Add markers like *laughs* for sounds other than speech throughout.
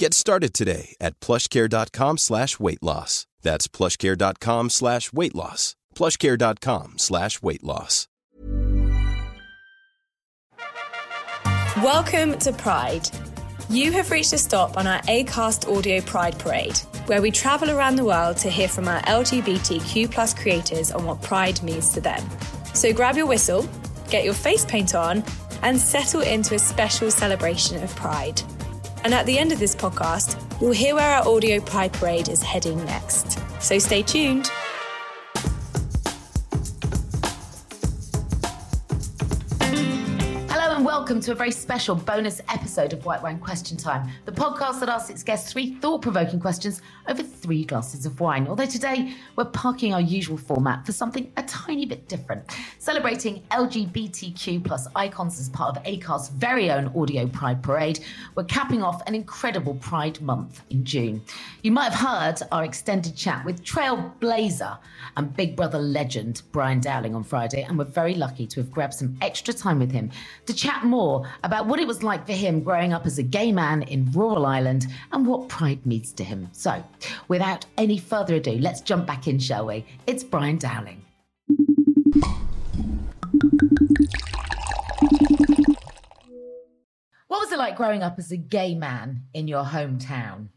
Get started today at plushcare.com slash weight loss. That's plushcare.com slash weight loss. plushcare.com slash weight loss. Welcome to Pride. You have reached a stop on our ACAST Audio Pride Parade, where we travel around the world to hear from our LGBTQ plus creators on what Pride means to them. So grab your whistle, get your face paint on, and settle into a special celebration of Pride. And at the end of this podcast, we'll hear where our Audio Pride Parade is heading next. So stay tuned. Welcome to a very special bonus episode of White Wine Question Time, the podcast that asks its guests three thought provoking questions over three glasses of wine. Although today we're parking our usual format for something a tiny bit different, celebrating LGBTQ plus icons as part of ACAST's very own Audio Pride Parade. We're capping off an incredible Pride month in June. You might have heard our extended chat with Trailblazer and Big Brother legend Brian Dowling on Friday, and we're very lucky to have grabbed some extra time with him to chat more about what it was like for him growing up as a gay man in rural Ireland and what pride means to him. So, without any further ado, let's jump back in, shall we? It's Brian Dowling. What was it like growing up as a gay man in your hometown?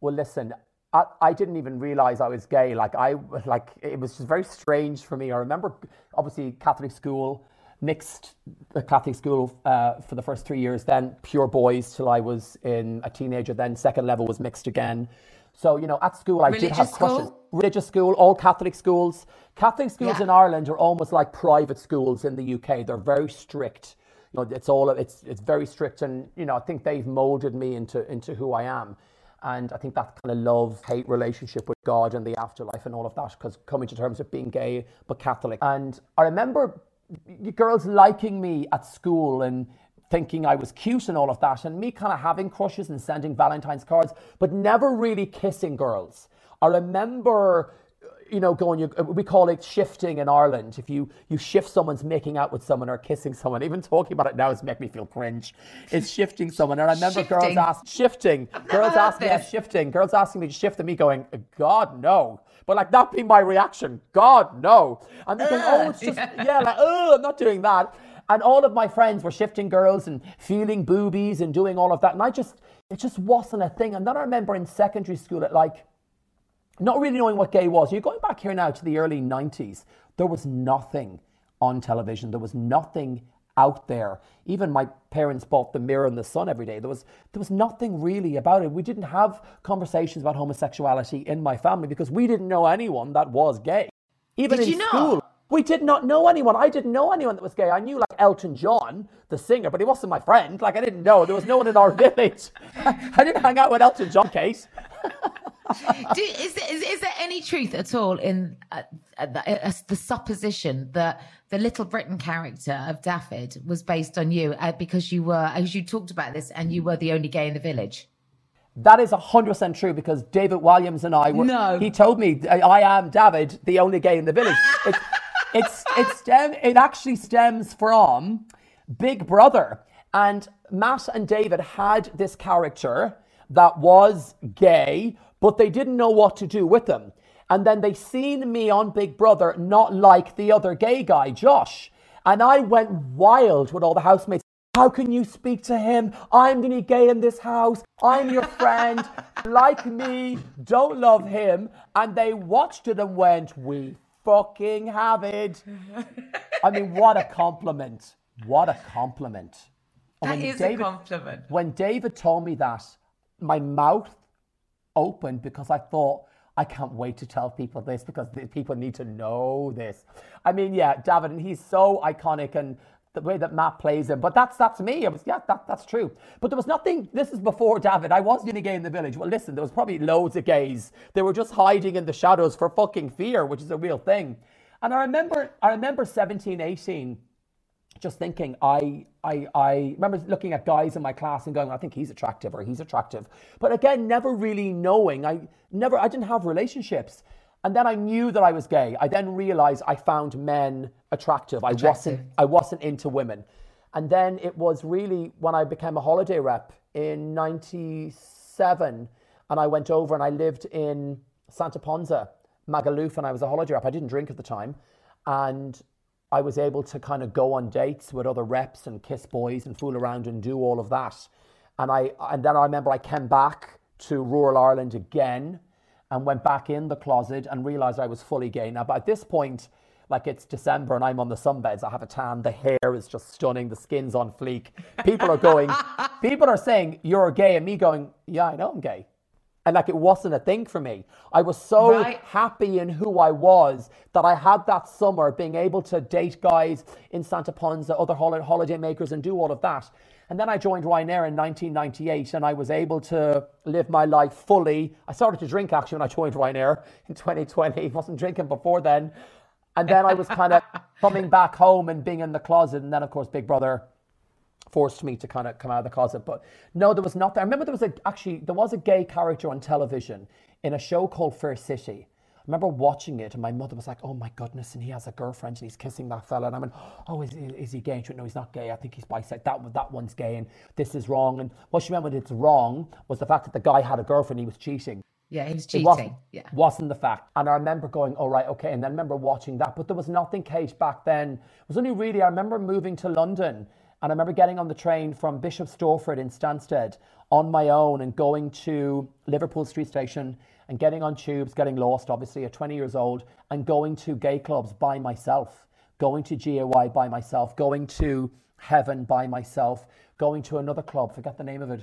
Well, listen, I, I didn't even realize I was gay. Like I like it was just very strange for me. I remember obviously Catholic school, mixed the Catholic school uh, for the first three years, then pure boys till I was in a teenager. Then second level was mixed again. So you know, at school I Religious did have school? Religious school, all Catholic schools. Catholic schools Yeah. in Ireland are almost like private schools in the UK. They're very strict. You know, it's all it's it's very strict, and you know, I think they've molded me into into who I am. And I think that kind of love hate relationship with God and the afterlife and all of that, because coming to terms with being gay but Catholic. And I remember girls liking me at school and thinking I was cute and all of that, and me kind of having crushes and sending Valentine's cards, but never really kissing girls. I remember you know, going, you, we call it shifting in Ireland. If you, you shift someone's making out with someone or kissing someone, even talking about it now is make me feel cringe. It's shifting someone. And I remember girls Shifting. ask, shifting, girls asking, yeah, this. shifting, girls asking me to shift and me going, God, no. But like that being my reaction, God, no. And they're going, oh, it's *laughs* just, yeah, like, oh, I'm not doing that. And all of my friends were shifting girls and feeling boobies and doing all of that. And I just, it just wasn't a thing. And then I remember in secondary school, at like, not really knowing what gay was. You're going back here now to the early 90s. There was nothing on television. There was nothing out there. Even my parents bought the Mirror and the Sun every day. There was there was nothing really about it. We didn't have conversations about homosexuality in my family because we didn't know anyone that was gay. Even Did in you know? school. We did not know anyone. I didn't know anyone that was gay. I knew like Elton John, the singer, but he wasn't my friend. Like I didn't know. There was no one in our *laughs* village. *laughs* I didn't hang out with Elton John, Kate. *laughs* Do, is, there, is, is, there any truth at all in uh, uh, uh, the supposition that the Little Britain character of Daffyd was based on you uh, because you were, as you talked about this, and you were the only gay in the village? That is 100% true because David Walliams and I were. No. He told me, I am David, the only gay in the village. *laughs* It, it's, it, stem, it actually stems from Big Brother. And Matt and David had this character that was gay, but they didn't know what to do with them. And then they seen me on Big Brother not like the other gay guy, Josh. And I went wild with all the housemates. How can you speak to him? I'm the only gay in this house. I'm your friend. *laughs* like me. Don't love him. And they watched it and went, We fucking have it. I mean, what a compliment. What a compliment. That is David, a compliment. When David told me that, my mouth opened because I thought, I can't wait to tell people this because people need to know this. I mean, yeah, David, and he's so iconic and the way that Matt plays him. But that's that's me. It was yeah, that, that's true. But there was nothing. This is before David. I was in a gay in the village. Well, listen, there was probably loads of gays. They were just hiding in the shadows for fucking fear, which is a real thing. And I remember, I remember 17, 18 just thinking, I, I, I remember looking at guys in my class and going, I think he's attractive or he's attractive. But again, never really knowing. I never, I didn't have relationships. And then I knew that I was gay. I then realized I found men attractive. I wasn't, I wasn't into women. And then it was really when I became a holiday rep in 97 and I went over and I lived in Santa Ponsa, Magaluf, and I was a holiday rep. I didn't drink at the time. And I was able to kind of go on dates with other reps and kiss boys and fool around and do all of that. And I and then I remember I came back to rural Ireland again and went back in the closet and realized I was fully gay. Now, but at this point, like it's December and I'm on the sunbeds. I have a tan. The hair is just stunning. The skin's on fleek. People are going, *laughs* people are saying, you're gay. And me going, yeah, I know I'm gay and like it wasn't a thing for me. I was so right. happy in who I was that I had that summer being able to date guys in Santa Ponsa, other holiday makers, and do all of that. And then I joined Ryanair in 1998 and I was able to live my life fully. I started to drink actually when I joined Ryanair *laughs* in 2020. wasn't drinking before then. And then I was kind of *laughs* coming back home and being in the closet. And then, of course, Big Brother forced me to kind of come out of the closet. But no, there was not. nothing. I remember there was a actually there was a gay character on television in a show called Fair City. I remember watching it, and my mother was like, "Oh my goodness!" And he has a girlfriend, and he's kissing that fella. And I went, "Oh, is, is he gay?" She went, "No, he's not gay. I think he's bisexual. That that one's gay, and this is wrong." And what she meant when it's wrong was the fact that the guy had a girlfriend, he was cheating. Yeah, he was cheating. Wasn't, yeah, wasn't the fact. And I remember going, "All oh, right, okay." And then I remember watching that, but there was nothing, Kate, back then. It was only really I remember moving to London and I remember getting on the train from Bishop Stortford in Stansted on my own and going to Liverpool Street Station and getting on tubes, getting lost, obviously, at 20 years old, and going to gay clubs by myself, going to GAY by myself, going to Heaven by myself, going to another club, forget the name of it.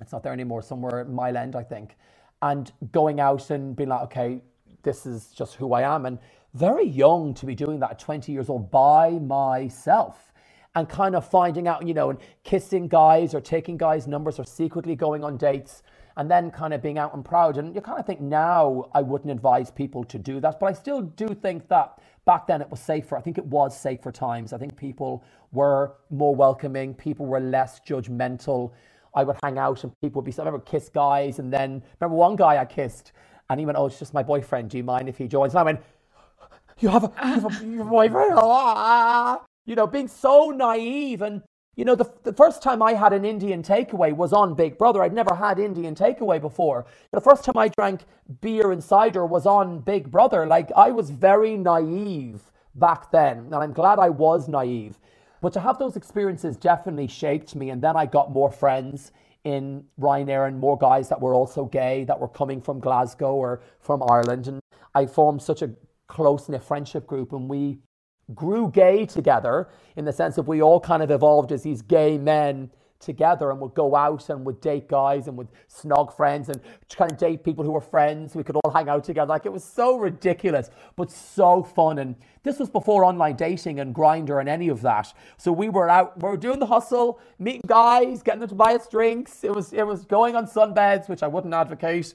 It's not there anymore, somewhere at Mile End, I think. And going out and being like, okay, this is just who I am. And very young to be doing that at 20 years old by myself and kind of finding out, you know, and kissing guys or taking guys' numbers or secretly going on dates and then kind of being out and proud. And you kind of think now I wouldn't advise people to do that, but I still do think that back then it was safer. I think it was safer times. I think people were more welcoming, people were less judgmental. I would hang out and people would be, I remember kiss guys and then, remember one guy I kissed and he went, oh, it's just my boyfriend. Do you mind if he joins? And I went, you have a, you have a, boyfriend? Ah you know, being so naive. And, you know, the, the first time I had an Indian takeaway was on Big Brother. I'd never had Indian takeaway before. The first time I drank beer and cider was on Big Brother. Like, I was very naive back then. And I'm glad I was naive. But to have those experiences definitely shaped me. And then I got more friends in Ryanair and more guys that were also gay that were coming from Glasgow or from Ireland. And I formed such a close knit friendship group. And we grew gay together in the sense that we all kind of evolved as these gay men together and would go out and would date guys and would snog friends and kind of date people who were friends. We could all hang out together. Like it was so ridiculous, but so fun. And this was before online dating and Grindr and any of that. So we were out, we were doing the hustle, meeting guys, getting them to buy us drinks. It was it was going on sunbeds, which I wouldn't advocate,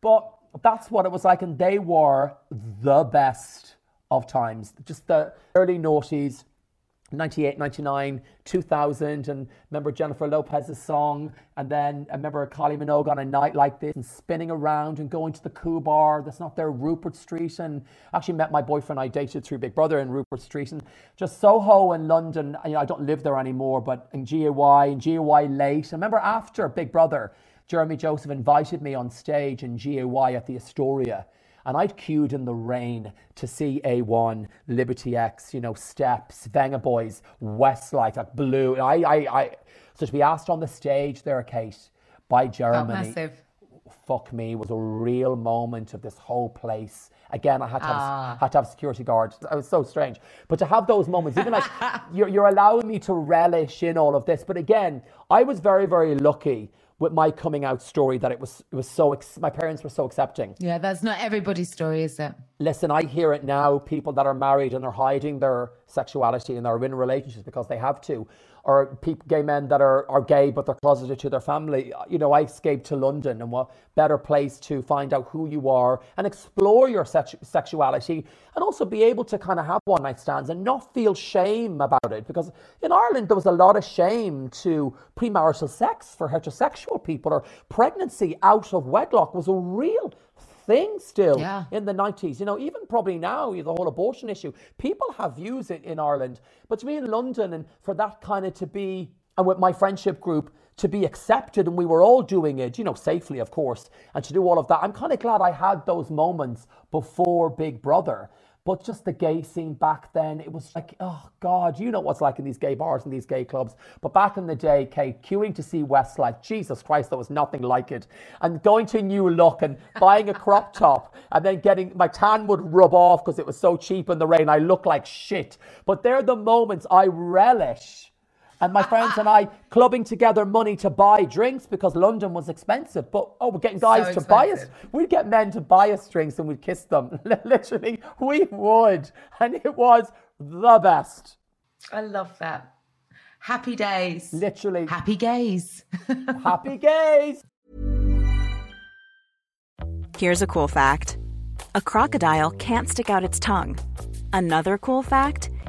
but that's what it was like. And they were the best of times. Just the early noughties 98, 99, 2000, and remember Jennifer Lopez's song, and then I remember Kylie Minogue on a night like this and spinning around and going to the Ku Bar that's not there, Rupert Street, and actually met my boyfriend I dated through Big Brother in Rupert Street, and just Soho in London. You know, I don't live there anymore, but in GAY and GAY late. I remember after Big Brother, Jeremy Joseph invited me on stage in GAY at the Astoria and I'd queued in the rain to see A1, Liberty X, you know, Steps, Vengaboys, Westlife, like Blue. I, I, I, so to be asked on the stage there, Kate, by Jeremy. massive. Fuck me, was a real moment of this whole place. Again, I had to, have, Ah. had to have security guards. It was so strange. But to have those moments, even like *laughs* you're, you're allowing me to relish in all of this. But again, I was very, very lucky with my coming out story that it was it was so ex- my parents were so accepting. Yeah, that's not everybody's story, is it? Listen, I hear it now. People that are married and they're hiding their sexuality and they're in relationships because they have to, or people, gay men that are, are gay but they're closeted to their family. You know, I escaped to London, and what better place to find out who you are and explore your sex- sexuality, and also be able to kind of have one night stands and not feel shame about it. Because in Ireland, there was a lot of shame to premarital sex for heterosexual people, or pregnancy out of wedlock was a real thing still Yeah. in the 90s. You know, even probably now, the whole abortion issue, people have views in, in Ireland. But to be in London and for that kind of to be, and with my friendship group, to be accepted and we were all doing it, you know, safely, of course, and to do all of that, I'm kind of glad I had those moments before Big Brother. But just the gay scene back then, it was like, oh God, you know what's like in these gay bars and these gay clubs. But back in the day, Kate, queuing to see Westlife, Jesus Christ, there was nothing like it. And going to New Look and *laughs* buying a crop top and then getting my tan would rub off because it was so cheap in the rain. I look like shit. But they're the moments I relish. And my friends and I clubbing together money to buy drinks because London was expensive. But oh, we're getting guys So to buy us. We'd get men to buy us drinks and we'd kiss them. *laughs* Literally, we would. And it was the best. I love that. Happy days. Literally, Happy gays. *laughs* happy gays. Here's a cool fact a crocodile can't stick out its tongue. Another cool fact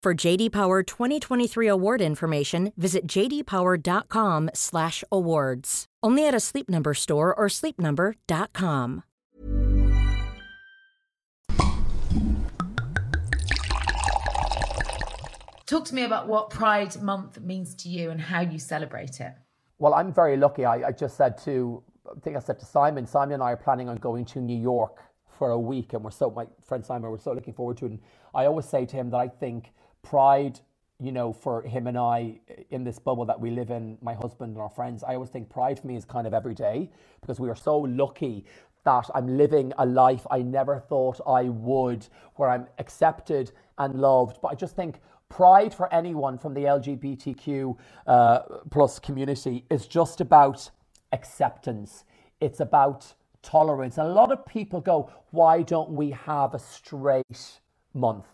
For JD Power 2023 award information, visit jdpower.com/awards. Only at a Sleep Number store or sleepnumber.com. Talk to me about what Pride Month means to you and how you celebrate it. Well, I'm very lucky. I, I just said to, I think I said to Simon, Simon and I are planning on going to New York for a week, and we're so, my friend Simon, we're so looking forward to it. And I always say to him that I think Pride, you know, for him and I in this bubble that we live in, my husband and our friends, I always think Pride for me is kind of every day because we are so lucky that I'm living a life I never thought I would, where I'm accepted and loved. But I just think pride for anyone from the LGBTQ uh, plus community is just about acceptance. It's about tolerance. And a lot of people go, why don't we have a straight month?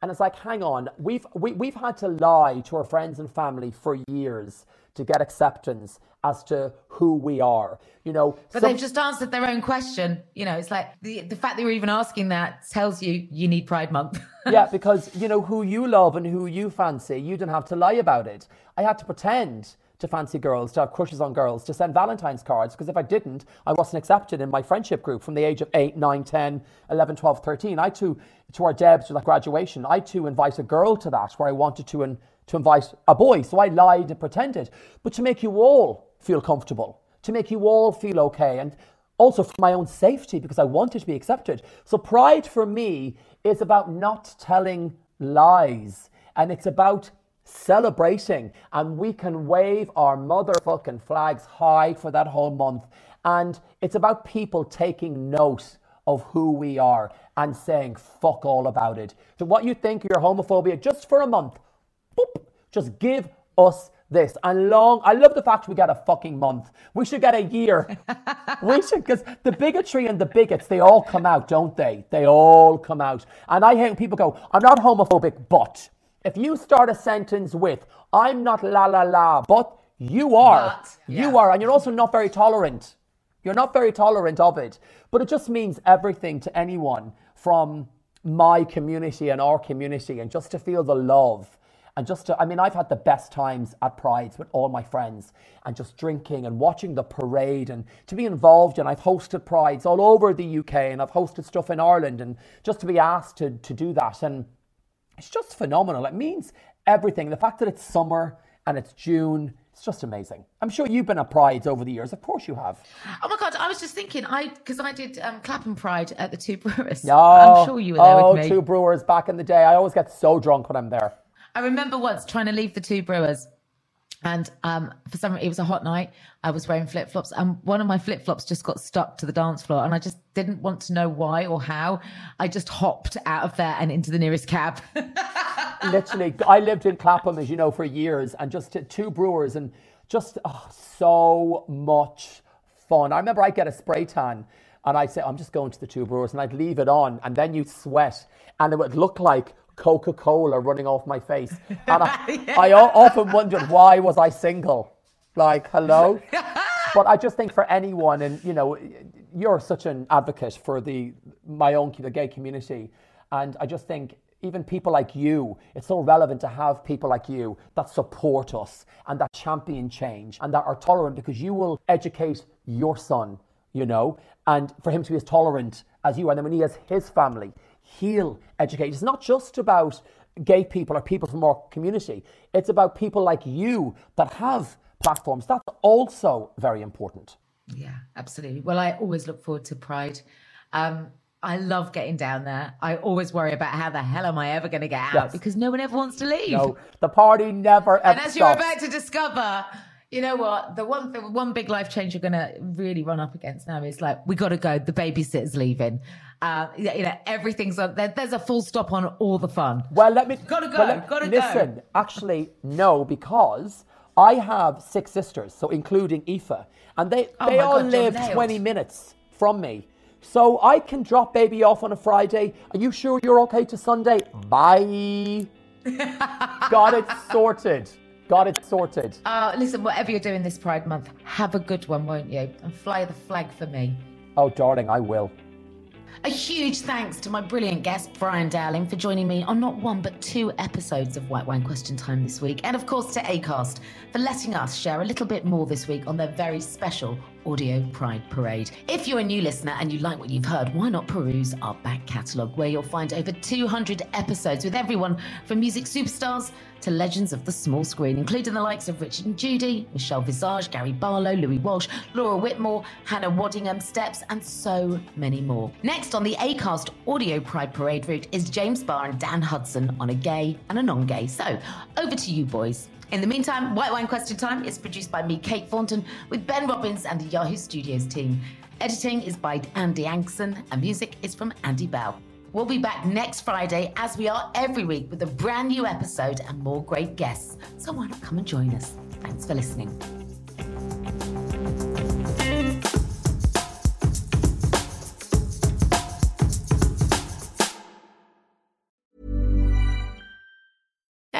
And it's like, hang on, we've, we, we've had to lie to our friends and family for years to get acceptance as to who we are. You know, but some... they've just answered their own question. You know, it's like the, the fact that you're even asking that tells you you need Pride Month. *laughs* yeah, because, you know, who you love and who you fancy, you don't have to lie about it. I had to pretend to fancy girls, to have crushes on girls, to send Valentine's cards, because if I didn't, I wasn't accepted in my friendship group from the age of 8, 9, 10, 11, 12, 13. I too, to our Debs, to that graduation, I too invite a girl to that where I wanted to, in, to invite a boy. So I lied and pretended. But to make you all feel comfortable, to make you all feel okay, and also for my own safety, because I wanted to be accepted. So pride for me is about not telling lies. And it's about celebrating and we can wave our motherfucking flags high for that whole month. And it's about people taking note of who we are and saying fuck all about it. So what you think of your homophobia just for a month, boop, just give us this. And long, I love the fact we get a fucking month. We should get a year. *laughs* we should, because the bigotry and the bigots, they all come out, don't they? They all come out. And I hate when people go, I'm not homophobic, but. If you start a sentence with, I'm not la la la, but you are, but, yeah. you are, and you're also not very tolerant. You're not very tolerant of it. But it just means everything to anyone from my community and our community, and just to feel the love. And just to, I mean, I've had the best times at Prides with all my friends and just drinking and watching the parade and to be involved. And I've hosted Prides all over the UK and I've hosted stuff in Ireland and just to be asked to, to do that. And it's just phenomenal. It means everything. The fact that it's summer and it's June, it's just amazing. I'm sure you've been at Prides over the years. Of course you have. Oh my God, I was just thinking, I because I did um, Clapham Pride at the Two Brewers. No, I'm sure you were there oh, with me. Two Brewers back in the day. I always get so drunk when I'm there. I remember once trying to leave the Two Brewers and um, for some, reason, it was a hot night. I was wearing flip flops, and one of my flip flops just got stuck to the dance floor, and I just didn't want to know why or how. I just hopped out of there and into the nearest cab. *laughs* Literally, I lived in Clapham, as you know, for years, and just two brewers, and just oh, so much fun. I remember I'd get a spray tan, and I'd say, "I'm just going to the two brewers," and I'd leave it on, and then you'd sweat, and it would look like Coca Cola running off my face. *laughs* And I, yeah. I often wondered why was I single? Like, hello? *laughs* but I just think for anyone, and you know, you're such an advocate for the my own the gay community, and I just think even people like you, it's so relevant to have people like you that support us and that champion change and that are tolerant because you will educate your son, you know, and for him to be as tolerant as you are. And then when he has his family, he'll educate. It's not just about gay people or people from our community. It's about people like you that have platforms. That's also very important. Yeah, absolutely. Well, I always look forward to Pride. Um, I love getting down there. I always worry about how the hell am I ever going to get out yes. because no one ever wants to leave. No, the party never ever And as stops. you're about to discover, you know what? The one the one big life change you're going to really run up against now is like we got to go. The babysitter's leaving. Uh, you know, everything's on. There, there's a full stop on all the fun. Well, let me. Gotta go. Well, gotta go. listen, actually, no, because I have six sisters, so including Aoife, and they Oh they all God, live 20 minutes from me. So I can drop baby off on a Friday. Are you sure you're okay to Sunday? Bye. *laughs* Got it sorted. Got it sorted. Uh, listen, whatever you're doing this Pride Month, have a good one, won't you? And fly the flag for me. Oh, darling, I will. A huge thanks to my brilliant guest, Brian Dowling, for joining me on not one but two episodes of White Wine Question Time this week. And of course to ACAST for letting us share a little bit more this week on their very special Audio Pride Parade. If you're a new listener and you like what you've heard, why not peruse our back catalogue where you'll find over 200 episodes with everyone from music superstars to legends of the small screen, including the likes of Richard and Judy, Michelle Visage, Gary Barlow, Louis Walsh, Laura Whitmore, Hannah Waddingham Steps, and so many more. Next on the ACAST Audio Pride Parade route is James Barr and Dan Hudson on a gay and a non gay. So over to you, boys. In the meantime, White Wine Question Time is produced by me, Kate Thornton, with Ben Robbins and the Yahoo Studios team. Editing is by Andy Ankson, and music is from Andy Bell. We'll be back next Friday, as we are every week, with a brand new episode and more great guests. So why not come and join us? Thanks for listening.